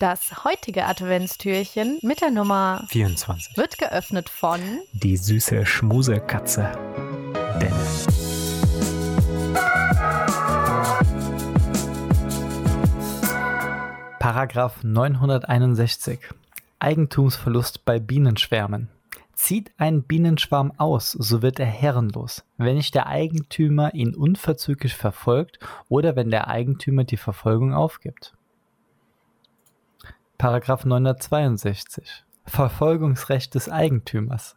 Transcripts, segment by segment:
Das heutige Adventstürchen mit der Nummer 24 wird geöffnet von Die süße Schmusekatze. Dennis. Paragraph 961 Eigentumsverlust bei Bienenschwärmen. Zieht ein Bienenschwarm aus, so wird er herrenlos, wenn nicht der Eigentümer ihn unverzüglich verfolgt oder wenn der Eigentümer die Verfolgung aufgibt. Paragraph 962 Verfolgungsrecht des Eigentümers.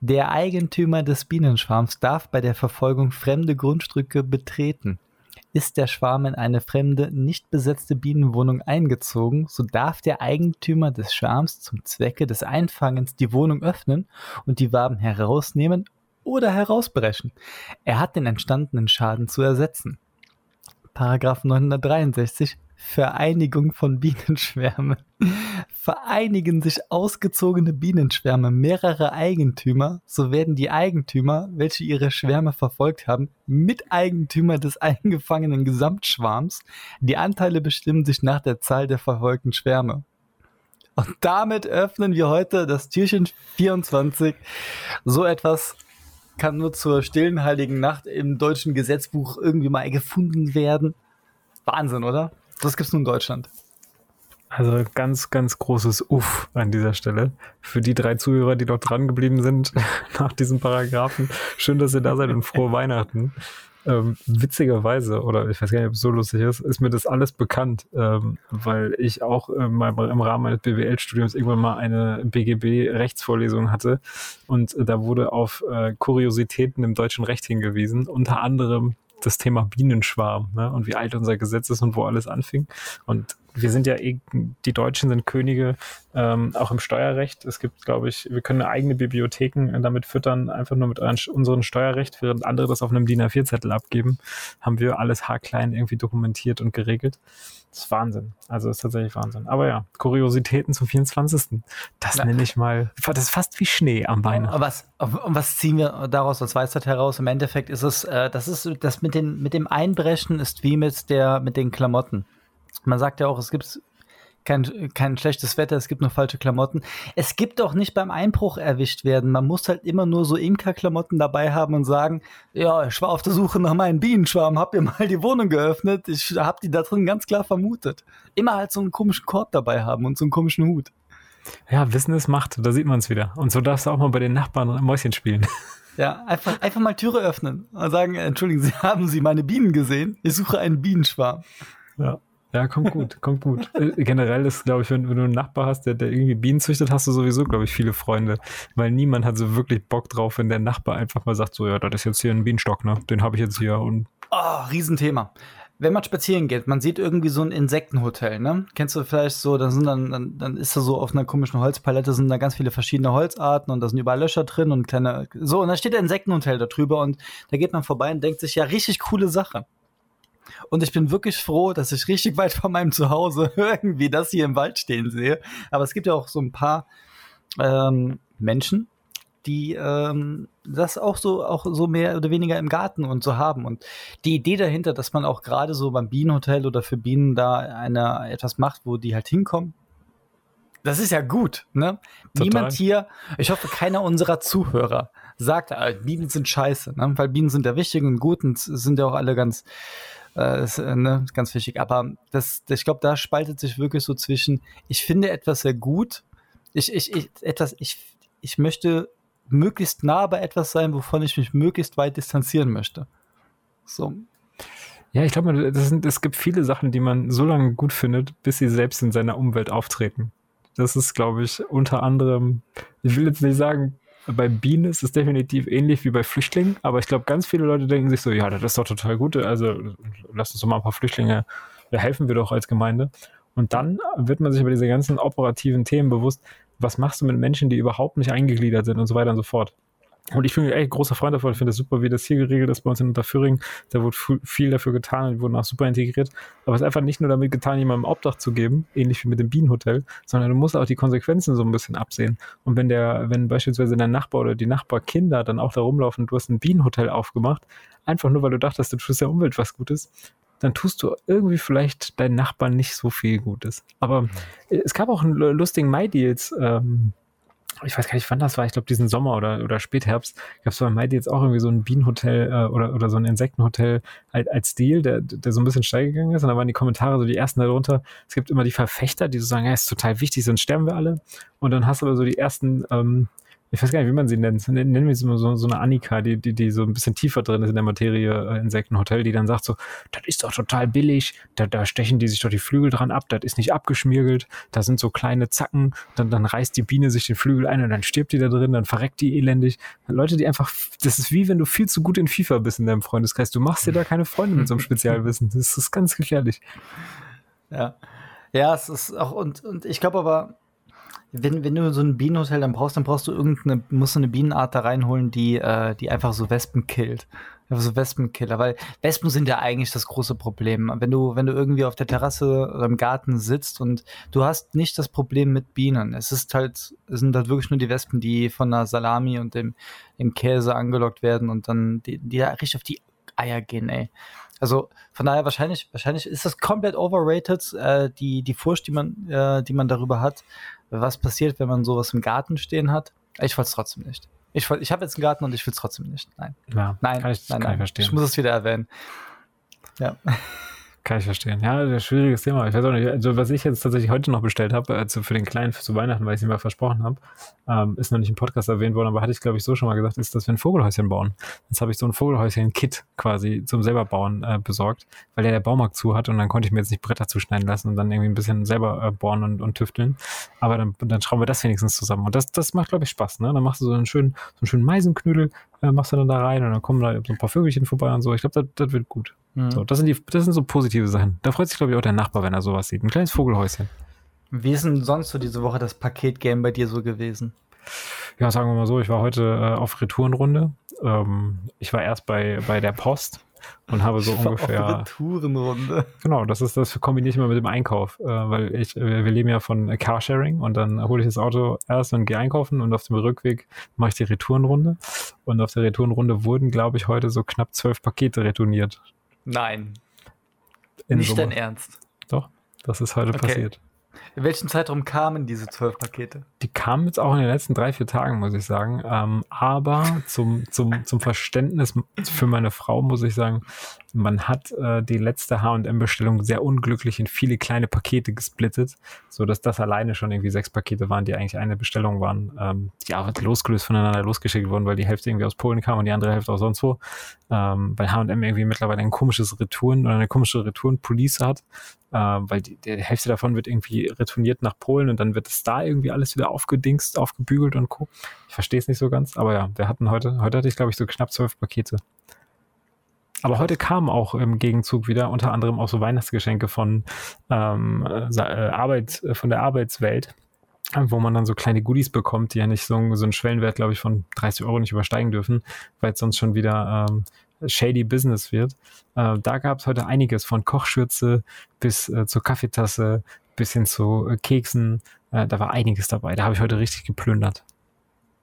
Der Eigentümer des Bienenschwarms darf bei der Verfolgung fremde Grundstücke betreten. Ist der Schwarm in eine fremde, nicht besetzte Bienenwohnung eingezogen, so darf der Eigentümer des Schwarms zum Zwecke des Einfangens die Wohnung öffnen und die Waben herausnehmen oder herausbrechen. Er hat den entstandenen Schaden zu ersetzen. Paragraph 963 Vereinigung von Bienenschwärmen. Vereinigen sich ausgezogene Bienenschwärme mehrerer Eigentümer, so werden die Eigentümer, welche ihre Schwärme verfolgt haben, Miteigentümer des eingefangenen Gesamtschwarms. Die Anteile bestimmen sich nach der Zahl der verfolgten Schwärme. Und damit öffnen wir heute das Türchen 24. So etwas kann nur zur stillen heiligen Nacht im deutschen Gesetzbuch irgendwie mal gefunden werden. Wahnsinn, oder? Das gibt's nur in Deutschland. Also ganz, ganz großes Uff an dieser Stelle. Für die drei Zuhörer, die noch dran geblieben sind nach diesem Paragraphen. Schön, dass ihr da seid und frohe Weihnachten. Ähm, witzigerweise, oder ich weiß gar nicht, ob es so lustig ist, ist mir das alles bekannt, ähm, weil ich auch ähm, im Rahmen meines BWL-Studiums irgendwann mal eine BGB-Rechtsvorlesung hatte und äh, da wurde auf äh, Kuriositäten im deutschen Recht hingewiesen, unter anderem das Thema Bienenschwarm ne? und wie alt unser Gesetz ist und wo alles anfing. Und wir sind ja eh, die Deutschen sind Könige, ähm, auch im Steuerrecht. Es gibt, glaube ich, wir können eigene Bibliotheken damit füttern, einfach nur mit unserem Steuerrecht, während andere das auf einem DIN A4-Zettel abgeben, haben wir alles haarklein irgendwie dokumentiert und geregelt. Das ist Wahnsinn. Also das ist tatsächlich Wahnsinn. Aber ja, Kuriositäten zum 24. Das ja. nenne ich mal, das ist fast wie Schnee am Bein. Was, und was ziehen wir daraus als Weisheit heraus? Im Endeffekt ist es, äh, das ist, das mit den, mit dem Einbrechen ist wie mit der, mit den Klamotten. Man sagt ja auch, es gibt kein, kein schlechtes Wetter, es gibt nur falsche Klamotten. Es gibt auch nicht beim Einbruch erwischt werden. Man muss halt immer nur so Imker-Klamotten dabei haben und sagen, ja, ich war auf der Suche nach meinem Bienenschwarm, hab ihr mal die Wohnung geöffnet, ich hab die da drin ganz klar vermutet. Immer halt so einen komischen Korb dabei haben und so einen komischen Hut. Ja, Wissen ist Macht, da sieht man es wieder. Und so darfst du auch mal bei den Nachbarn Mäuschen spielen. Ja, einfach, einfach mal Türe öffnen und sagen, entschuldigen Sie, haben Sie meine Bienen gesehen? Ich suche einen Bienenschwarm. Ja. Ja, kommt gut, kommt gut. Äh, generell ist, glaube ich, wenn, wenn, du einen Nachbar hast, der, der irgendwie Bienen züchtet, hast du sowieso, glaube ich, viele Freunde. Weil niemand hat so wirklich Bock drauf, wenn der Nachbar einfach mal sagt, so, ja, das ist jetzt hier ein Bienenstock, ne? Den habe ich jetzt hier und. Oh, Riesenthema. Wenn man spazieren geht, man sieht irgendwie so ein Insektenhotel, ne? Kennst du vielleicht so, da sind dann, dann, dann ist da so auf einer komischen Holzpalette sind da ganz viele verschiedene Holzarten und da sind überall Löcher drin und kleine, so, und da steht ein Insektenhotel da drüber und da geht man vorbei und denkt sich, ja, richtig coole Sache. Und ich bin wirklich froh, dass ich richtig weit von meinem Zuhause irgendwie das hier im Wald stehen sehe. Aber es gibt ja auch so ein paar ähm, Menschen, die ähm, das auch so auch so mehr oder weniger im Garten und so haben und die Idee dahinter, dass man auch gerade so beim Bienenhotel oder für Bienen da eine etwas macht, wo die halt hinkommen. Das ist ja gut, ne? Total. Niemand hier, ich hoffe, keiner unserer Zuhörer sagt, ah, Bienen sind scheiße, ne? Weil Bienen sind ja wichtig und gut und sind ja auch alle ganz äh, ist, äh, ne, ganz wichtig. Aber das, ich glaube, da spaltet sich wirklich so zwischen, ich finde etwas sehr gut, ich, ich, ich, etwas, ich, ich möchte möglichst nah bei etwas sein, wovon ich mich möglichst weit distanzieren möchte. So. Ja, ich glaube, es gibt viele Sachen, die man so lange gut findet, bis sie selbst in seiner Umwelt auftreten. Das ist, glaube ich, unter anderem, ich will jetzt nicht sagen, bei Bienen ist es definitiv ähnlich wie bei Flüchtlingen, aber ich glaube, ganz viele Leute denken sich so, ja, das ist doch total gut, also lass uns doch mal ein paar Flüchtlinge, ja, helfen wir doch als Gemeinde. Und dann wird man sich über diese ganzen operativen Themen bewusst, was machst du mit Menschen, die überhaupt nicht eingegliedert sind und so weiter und so fort. Und ich bin echt großer Freund davon. Ich finde es super, wie das hier geregelt ist bei uns in Unterföhring. Da wurde viel dafür getan und die wurden auch super integriert. Aber es ist einfach nicht nur damit getan, jemandem Obdach zu geben, ähnlich wie mit dem Bienenhotel, sondern du musst auch die Konsequenzen so ein bisschen absehen. Und wenn der, wenn beispielsweise dein Nachbar oder die Nachbarkinder dann auch da rumlaufen, du hast ein Bienenhotel aufgemacht, einfach nur weil du dachtest, du tust der Umwelt was Gutes, dann tust du irgendwie vielleicht deinen Nachbarn nicht so viel Gutes. Aber mhm. es gab auch einen lustigen My-Deals, ähm, ich weiß gar nicht, wann das war, ich glaube diesen Sommer oder, oder Spätherbst, gab es bei Maidi jetzt auch irgendwie so ein Bienenhotel äh, oder, oder so ein Insektenhotel halt als Deal, der, der so ein bisschen steil gegangen ist. Und da waren die Kommentare so die ersten darunter. Es gibt immer die Verfechter, die so sagen, ja, ist total wichtig, sonst sterben wir alle. Und dann hast du aber so die ersten ähm, ich weiß gar nicht, wie man sie nennt. Nennen wir sie mal so, so eine Annika, die, die, die so ein bisschen tiefer drin ist in der Materie äh, Insektenhotel, die dann sagt so, das ist doch total billig, da, da stechen die sich doch die Flügel dran ab, das ist nicht abgeschmirgelt, da sind so kleine Zacken, dann, dann reißt die Biene sich den Flügel ein und dann stirbt die da drin, dann verreckt die elendig. Leute, die einfach, das ist wie wenn du viel zu gut in FIFA bist in deinem Freundeskreis. Du machst dir da keine Freunde mit so einem Spezialwissen. Das ist ganz gefährlich. Ja. Ja, es ist auch, und, und ich glaube aber, wenn, wenn du so ein Bienenhotel dann brauchst, dann brauchst du irgendeine, musst du eine Bienenart da reinholen, die, äh, die einfach so Wespen killt. Einfach so Wespenkiller, weil Wespen sind ja eigentlich das große Problem. Wenn du, wenn du irgendwie auf der Terrasse oder im Garten sitzt und du hast nicht das Problem mit Bienen. Es ist halt, es sind halt wirklich nur die Wespen, die von der Salami und dem, dem Käse angelockt werden und dann die, die da richtig auf die Eier gehen, ey. Also von daher wahrscheinlich, wahrscheinlich ist das komplett overrated, äh, die, die Furcht, die man, äh, die man darüber hat, was passiert, wenn man sowas im Garten stehen hat. Ich wollte es trotzdem nicht. Ich, ich habe jetzt einen Garten und ich will es trotzdem nicht. Nein. Ja, nein, kann ich, nein, kann nein. Ich, verstehen. ich muss es wieder erwähnen. Ja. Kann ich verstehen. Ja, das ist ein schwieriges Thema. Ich weiß auch nicht, also was ich jetzt tatsächlich heute noch bestellt habe, also für den Kleinen zu Weihnachten, weil ich es ihm mal versprochen habe, ähm, ist noch nicht im Podcast erwähnt worden, aber hatte ich glaube ich so schon mal gesagt, ist, dass wir ein Vogelhäuschen bauen. Jetzt habe ich so ein Vogelhäuschen-Kit quasi zum selber bauen äh, besorgt, weil der der Baumarkt zu hat und dann konnte ich mir jetzt nicht Bretter zuschneiden lassen und dann irgendwie ein bisschen selber äh, bohren und, und tüfteln. Aber dann, dann schrauben wir das wenigstens zusammen. Und das, das macht, glaube ich, Spaß. Ne? Dann machst du so einen schönen, so einen schönen Meisenknödel, äh, machst du dann da rein und dann kommen da so ein paar Vögelchen vorbei und so. Ich glaube, das, wird gut. Mhm. So, das sind die, das sind so positive Sachen. Da freut sich, glaube ich, auch der Nachbar, wenn er sowas sieht. Ein kleines Vogelhäuschen. Wie ist denn sonst so diese Woche das Paketgame bei dir so gewesen? Ja, sagen wir mal so, ich war heute äh, auf Retourenrunde. Ähm, ich war erst bei, bei der Post und habe so ungefähr. Tourenrunde. Genau, das ist das kombiniere ich immer mit dem Einkauf, äh, weil ich wir leben ja von Carsharing und dann hole ich das Auto erst und gehe einkaufen und auf dem Rückweg mache ich die Retourenrunde und auf der Retourenrunde wurden glaube ich heute so knapp zwölf Pakete retourniert. Nein. In Nicht Summe. dein Ernst. Doch, das ist heute okay. passiert. In welchem Zeitraum kamen diese zwölf Pakete? Die kamen jetzt auch in den letzten drei, vier Tagen, muss ich sagen. Ähm, aber zum, zum, zum Verständnis für meine Frau muss ich sagen, man hat äh, die letzte H&M-Bestellung sehr unglücklich in viele kleine Pakete gesplittet, so dass das alleine schon irgendwie sechs Pakete waren, die eigentlich eine Bestellung waren, ähm, die aber losgelöst voneinander losgeschickt wurden, weil die Hälfte irgendwie aus Polen kam und die andere Hälfte auch sonst wo. Ähm, weil H&M irgendwie mittlerweile ein komisches Retouren oder eine komische Retourenpolice hat, äh, weil die, die Hälfte davon wird irgendwie retourniert nach Polen und dann wird es da irgendwie alles wieder aufgedingst, aufgebügelt und co. Ich verstehe es nicht so ganz, aber ja, wir hatten heute, heute hatte ich glaube ich so knapp zwölf Pakete. Aber heute kamen auch im Gegenzug wieder unter anderem auch so Weihnachtsgeschenke von ähm, äh, Arbeit, äh, von der Arbeitswelt, wo man dann so kleine Goodies bekommt, die ja nicht so, so einen Schwellenwert, glaube ich, von 30 Euro nicht übersteigen dürfen, weil es sonst schon wieder ähm, shady Business wird. Äh, da gab es heute einiges von Kochschürze bis äh, zur Kaffeetasse bis hin zu äh, Keksen. Äh, da war einiges dabei. Da habe ich heute richtig geplündert.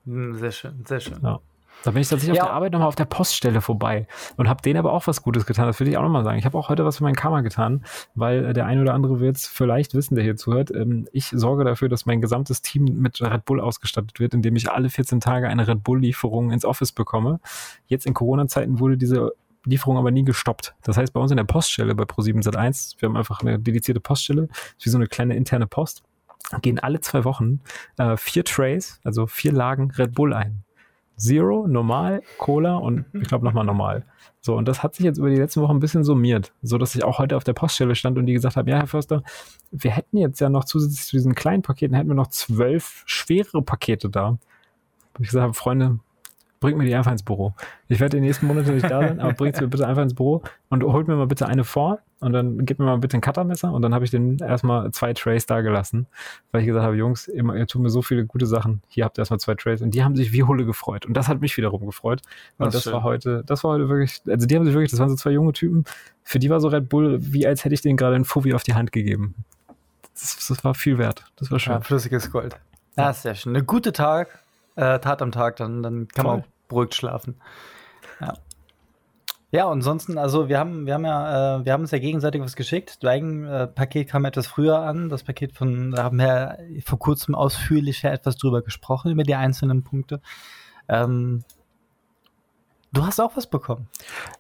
Hm, sehr schön, sehr schön. Ja. Da bin ich tatsächlich ja. auf der Arbeit nochmal auf der Poststelle vorbei und habe denen aber auch was Gutes getan. Das will ich auch nochmal sagen. Ich habe auch heute was für meinen Kammer getan, weil äh, der ein oder andere wird es vielleicht wissen, der hier zuhört. Ähm, ich sorge dafür, dass mein gesamtes Team mit Red Bull ausgestattet wird, indem ich alle 14 Tage eine Red Bull-Lieferung ins Office bekomme. Jetzt in Corona-Zeiten wurde diese Lieferung aber nie gestoppt. Das heißt, bei uns in der Poststelle bei Pro7 Sat1, wir haben einfach eine dedizierte Poststelle, wie so eine kleine interne Post, gehen alle zwei Wochen äh, vier Trays, also vier Lagen Red Bull ein. Zero, normal, Cola und ich glaube nochmal normal. So, und das hat sich jetzt über die letzten Wochen ein bisschen summiert, so dass ich auch heute auf der Poststelle stand und die gesagt haben, ja, Herr Förster, wir hätten jetzt ja noch zusätzlich zu diesen kleinen Paketen, hätten wir noch zwölf schwerere Pakete da. Und ich gesagt habe, Freunde, bringt mir die einfach ins Büro. Ich werde die nächsten Monate nicht da sein, aber bringt sie mir bitte einfach ins Büro und holt mir mal bitte eine vor und dann gebt mir mal bitte ein Cuttermesser und dann habe ich den erstmal zwei Trays da gelassen, weil ich gesagt habe, Jungs, ihr, ihr tut mir so viele gute Sachen. Hier habt ihr erstmal zwei Trays und die haben sich wie Hulle gefreut und das hat mich wiederum gefreut. Und das, das war heute, das war heute wirklich, also die haben sich wirklich, das waren so zwei junge Typen, für die war so Red Bull, wie als hätte ich denen gerade einen Fuffi auf die Hand gegeben. Das, das war viel wert. Das war schön. Ja, flüssiges Gold. Ja, sehr schön. Eine gute Tag, äh, Tat am Tag, dann, dann kann Voll. man auch beruhigt schlafen. Ja. Ja, und ansonsten, also wir haben, wir haben ja, äh, wir haben uns ja gegenseitig was geschickt. Dein äh, Paket kam etwas früher an. Das Paket von, da haben wir vor kurzem ausführlicher etwas drüber gesprochen, über die einzelnen Punkte. Ähm, Du hast auch was bekommen.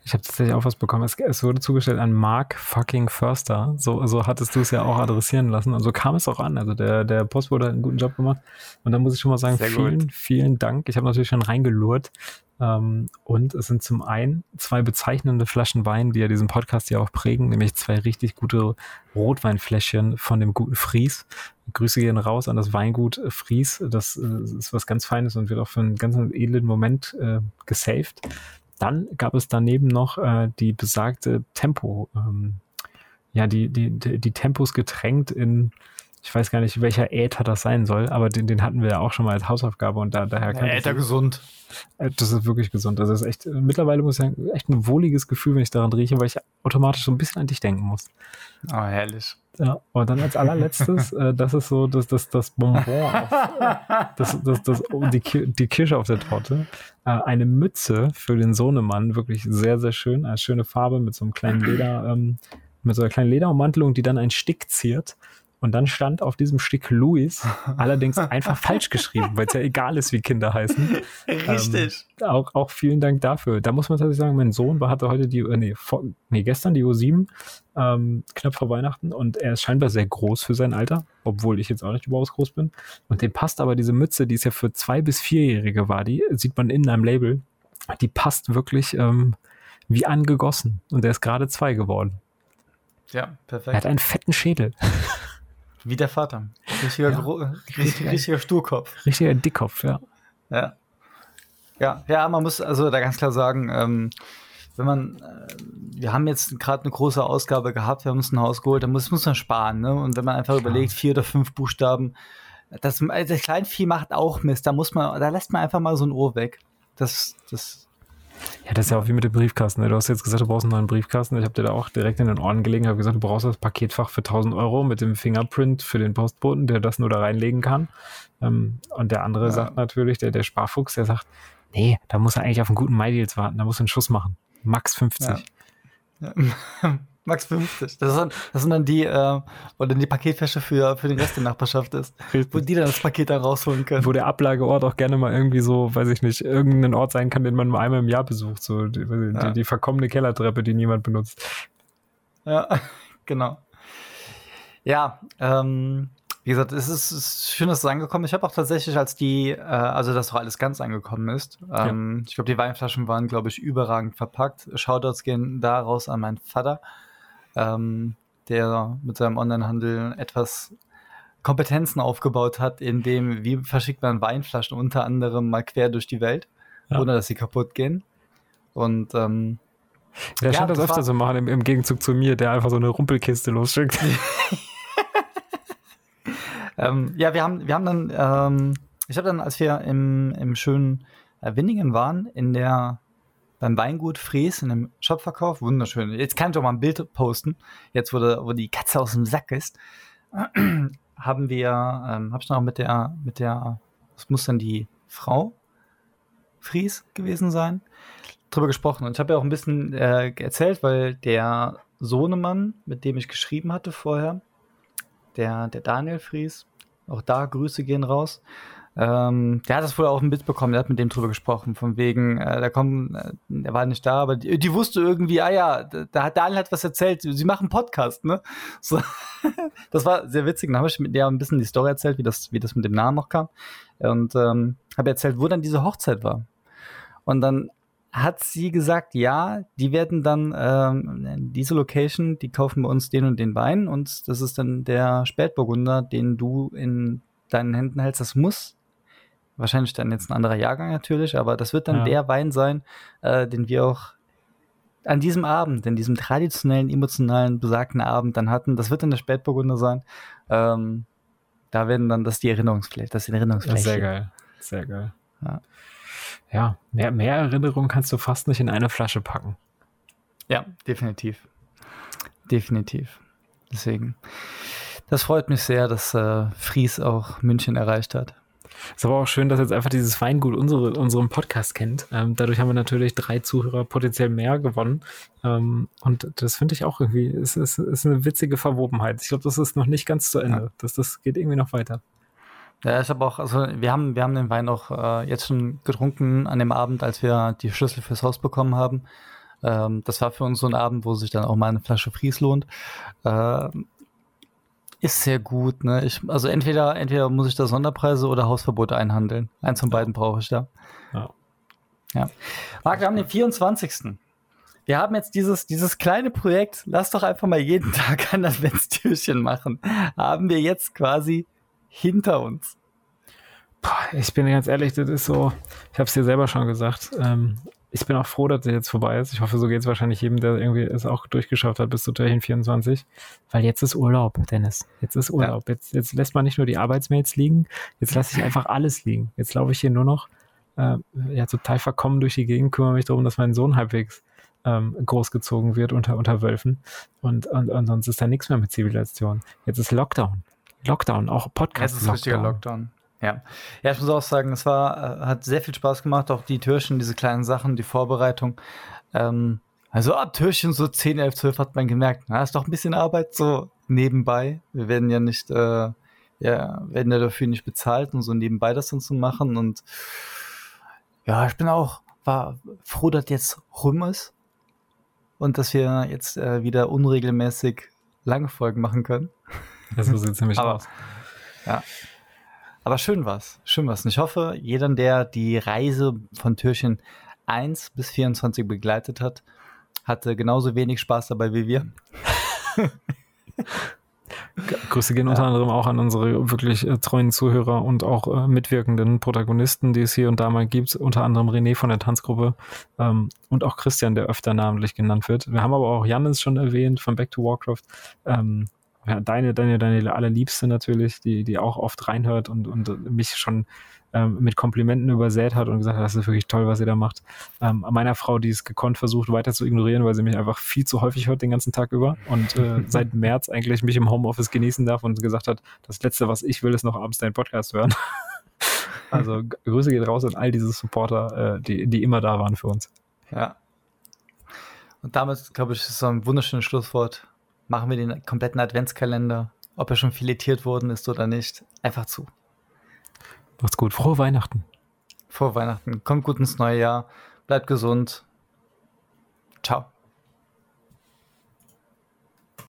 Ich habe tatsächlich auch was bekommen. Es, es, wurde zugestellt an Mark fucking Förster. So, so hattest du es ja auch adressieren lassen. Und so kam es auch an. Also der, der Postbote hat einen guten Job gemacht. Und da muss ich schon mal sagen, Sehr vielen, gut. vielen Dank. Ich habe natürlich schon reingelurrt. Ähm, und es sind zum einen zwei bezeichnende Flaschen Wein, die ja diesen Podcast ja auch prägen, nämlich zwei richtig gute Rotweinfläschchen von dem guten Fries. Grüße gehen raus an das Weingut Fries. Das äh, ist was ganz Feines und wird auch für einen ganz edlen Moment äh, gesaved. Dann gab es daneben noch äh, die besagte Tempo, ähm, ja, die, die, die, die Tempos getränkt in ich weiß gar nicht, welcher Äther das sein soll, aber den, den hatten wir ja auch schon mal als Hausaufgabe und da, daher kann ja, Äther gesund. Äh, das ist wirklich gesund. Das ist echt, mittlerweile muss ich sagen, echt ein wohliges Gefühl, wenn ich daran rieche, weil ich automatisch so ein bisschen an dich denken muss. Oh, herrlich. Ja, und dann als allerletztes, äh, das ist so das, das, das Bonbon, auf, das, das, das, oh, die, die Kirsche auf der Torte. Äh, eine Mütze für den Sohnemann, wirklich sehr, sehr schön. Eine schöne Farbe mit so einem kleinen Leder, ähm, mit so einer kleinen Lederummantelung, die dann einen Stick ziert. Und dann stand auf diesem Stück Louis, allerdings einfach falsch geschrieben, weil es ja egal ist, wie Kinder heißen. Richtig. Ähm, auch, auch vielen Dank dafür. Da muss man tatsächlich sagen, mein Sohn war, hatte heute die, äh, nee, vor, nee gestern die U7, ähm, knapp vor Weihnachten und er ist scheinbar sehr groß für sein Alter, obwohl ich jetzt auch nicht überaus groß bin. Und dem passt aber diese Mütze, die ist ja für zwei- bis vierjährige war, die sieht man in einem Label, die passt wirklich ähm, wie angegossen. Und er ist gerade zwei geworden. Ja, perfekt. Er hat einen fetten Schädel. Wie der Vater. Richtiger, ja. richtiger, richtiger Sturkopf. Richtiger Dickkopf, ja. Ja. Ja, ja, man muss also da ganz klar sagen, ähm, wenn man, äh, wir haben jetzt gerade eine große Ausgabe gehabt, wir haben uns ein Haus geholt, dann muss, muss man sparen, ne? Und wenn man einfach ja. überlegt, vier oder fünf Buchstaben, das, das Kleinvieh macht auch Mist, da muss man, da lässt man einfach mal so ein Ohr weg. Das, das ja, das ist ja auch wie mit dem Briefkasten. Ne? Du hast jetzt gesagt, du brauchst einen neuen Briefkasten. Ich habe dir da auch direkt in den Ohren gelegen, habe gesagt, du brauchst das Paketfach für 1000 Euro mit dem Fingerprint für den Postboten, der das nur da reinlegen kann. Ähm, und der andere ja. sagt natürlich, der, der Sparfuchs, der sagt, nee, da muss er eigentlich auf einen guten MyDeals warten, da muss er einen Schuss machen. Max 50. Ja. Ja. Max 50. Das sind, das sind dann die, äh, wo dann die Paketfäsche für, für den Rest der Nachbarschaft ist. Richtig. Wo die dann das Paket dann rausholen können. Wo der Ablageort auch gerne mal irgendwie so, weiß ich nicht, irgendein Ort sein kann, den man mal einmal im Jahr besucht. So die, ja. die, die verkommene Kellertreppe, die niemand benutzt. Ja, genau. Ja, ähm, wie gesagt, es ist, ist schön, dass es angekommen ist. Ich habe auch tatsächlich, als die, äh, also dass auch alles ganz angekommen ist, ähm, ja. ich glaube, die Weinflaschen waren, glaube ich, überragend verpackt. Shoutouts gehen daraus an meinen Vater ähm, der mit seinem Onlinehandel etwas Kompetenzen aufgebaut hat, in dem, wie verschickt man Weinflaschen unter anderem mal quer durch die Welt, ja. ohne dass sie kaputt gehen. Und ähm, der ja, scheint das, das öfter zu machen, im, im, Gegenzug zu mir, der einfach so eine Rumpelkiste losschickt. ähm, ja, wir haben, wir haben dann, ähm, ich habe dann, als wir im, im schönen äh, Winningen waren, in der beim Weingut Fries in einem Shopverkauf. Wunderschön. Jetzt kann ich auch mal ein Bild posten. Jetzt, wo, der, wo die Katze aus dem Sack ist, haben wir, ähm, habe ich noch mit der, mit der, was muss denn die Frau Fries gewesen sein, drüber gesprochen. Und ich habe ja auch ein bisschen äh, erzählt, weil der Sohnemann, mit dem ich geschrieben hatte vorher, der, der Daniel Fries, auch da Grüße gehen raus, ähm, der hat das wohl auch mitbekommen, der hat mit dem drüber gesprochen, von wegen, äh, da kommen, äh, der war nicht da, aber die, die, wusste irgendwie, ah ja, da hat Daniel hat was erzählt, sie machen Podcast, ne? So, das war sehr witzig. Dann habe ich mit der ein bisschen die Story erzählt, wie das, wie das mit dem Namen noch kam. Und ähm, habe erzählt, wo dann diese Hochzeit war. Und dann hat sie gesagt, ja, die werden dann ähm, diese Location, die kaufen bei uns den und den Wein und das ist dann der Spätburgunder, den du in deinen Händen hältst. Das muss Wahrscheinlich dann jetzt ein anderer Jahrgang natürlich, aber das wird dann ja. der Wein sein, äh, den wir auch an diesem Abend, in diesem traditionellen, emotionalen, besagten Abend dann hatten. Das wird dann der Spätburgunder sein. Ähm, da werden dann das die Erinnerungsfläche, das Erinnerungsfläche. sehr geil, sehr geil. Ja, ja mehr, mehr Erinnerungen kannst du fast nicht in eine Flasche packen. Ja, definitiv. Definitiv. Deswegen. Das freut mich sehr, dass äh, Fries auch München erreicht hat. Ist aber auch schön, dass jetzt einfach dieses Weingut unsere, unseren Podcast kennt. Ähm, dadurch haben wir natürlich drei Zuhörer potenziell mehr gewonnen. Ähm, und das finde ich auch irgendwie, ist, ist, ist eine witzige Verwobenheit. Ich glaube, das ist noch nicht ganz zu Ende. Ja. Das, das geht irgendwie noch weiter. Ja, ich habe auch, also wir haben, wir haben den Wein auch äh, jetzt schon getrunken an dem Abend, als wir die Schlüssel fürs Haus bekommen haben. Ähm, das war für uns so ein Abend, wo sich dann auch mal eine Flasche Fries lohnt. Äh, ist sehr gut, ne? Ich, also entweder, entweder muss ich da Sonderpreise oder Hausverbote einhandeln. Eins von beiden brauche ich da. Ja. ja. Marc, wir haben den 24. Wir haben jetzt dieses, dieses kleine Projekt, lass doch einfach mal jeden Tag ein Adventstürchen machen. Haben wir jetzt quasi hinter uns. Boah, ich bin ganz ehrlich, das ist so, ich habe es dir selber schon gesagt, ähm, ich bin auch froh, dass es jetzt vorbei ist. Ich hoffe, so geht es wahrscheinlich jedem, der irgendwie es auch durchgeschafft hat bis zu Türchen 24. Weil jetzt ist Urlaub, Dennis. Jetzt ist Urlaub. Ja. Jetzt, jetzt lässt man nicht nur die Arbeitsmails liegen, jetzt lasse ich einfach alles liegen. Jetzt laufe ich hier nur noch äh, ja, total verkommen durch die Gegend, kümmere mich darum, dass mein Sohn halbwegs ähm, großgezogen wird unter, unter Wölfen. Und, und, und sonst ist da nichts mehr mit Zivilisation. Jetzt ist Lockdown. Lockdown, auch Podcast. Es ist richtiger Lockdown. Ja. ja, ich muss auch sagen, es war, äh, hat sehr viel Spaß gemacht, auch die Türchen, diese kleinen Sachen, die Vorbereitung. Ähm, also ab Türchen so 10, 11, 12 hat man gemerkt, na, ist doch ein bisschen Arbeit so nebenbei. Wir werden ja nicht, äh, ja, werden ja dafür nicht bezahlt und so nebenbei das dann zu machen. Und ja, ich bin auch, war froh, dass jetzt rum ist und dass wir jetzt äh, wieder unregelmäßig lange Folgen machen können. Ja, so sieht es nämlich aus. Ja. Aber schön war's. Schön war's. Und ich hoffe, jeder, der die Reise von Türchen 1 bis 24 begleitet hat, hatte genauso wenig Spaß dabei wie wir. Grüße gehen ja. unter anderem auch an unsere wirklich äh, treuen Zuhörer und auch äh, mitwirkenden Protagonisten, die es hier und da mal gibt, unter anderem René von der Tanzgruppe ähm, und auch Christian, der öfter namentlich genannt wird. Wir haben aber auch Jannis schon erwähnt von Back to Warcraft. Ähm, ja, deine, deine, deine allerliebste natürlich, die, die auch oft reinhört und, und mich schon ähm, mit Komplimenten übersät hat und gesagt hat, das ist wirklich toll, was ihr da macht. Ähm, meiner Frau, die es gekonnt versucht, weiter zu ignorieren, weil sie mich einfach viel zu häufig hört den ganzen Tag über und äh, seit März eigentlich mich im Homeoffice genießen darf und gesagt hat, das Letzte, was ich will, ist noch abends deinen Podcast hören. also Grüße geht raus an all diese Supporter, äh, die, die immer da waren für uns. Ja. Und damit, glaube ich, ist so ein wunderschönes Schlusswort machen wir den kompletten Adventskalender, ob er schon filetiert worden ist oder nicht, einfach zu. Macht's gut. Frohe Weihnachten. Frohe Weihnachten. Kommt gut ins neue Jahr. Bleibt gesund. Ciao.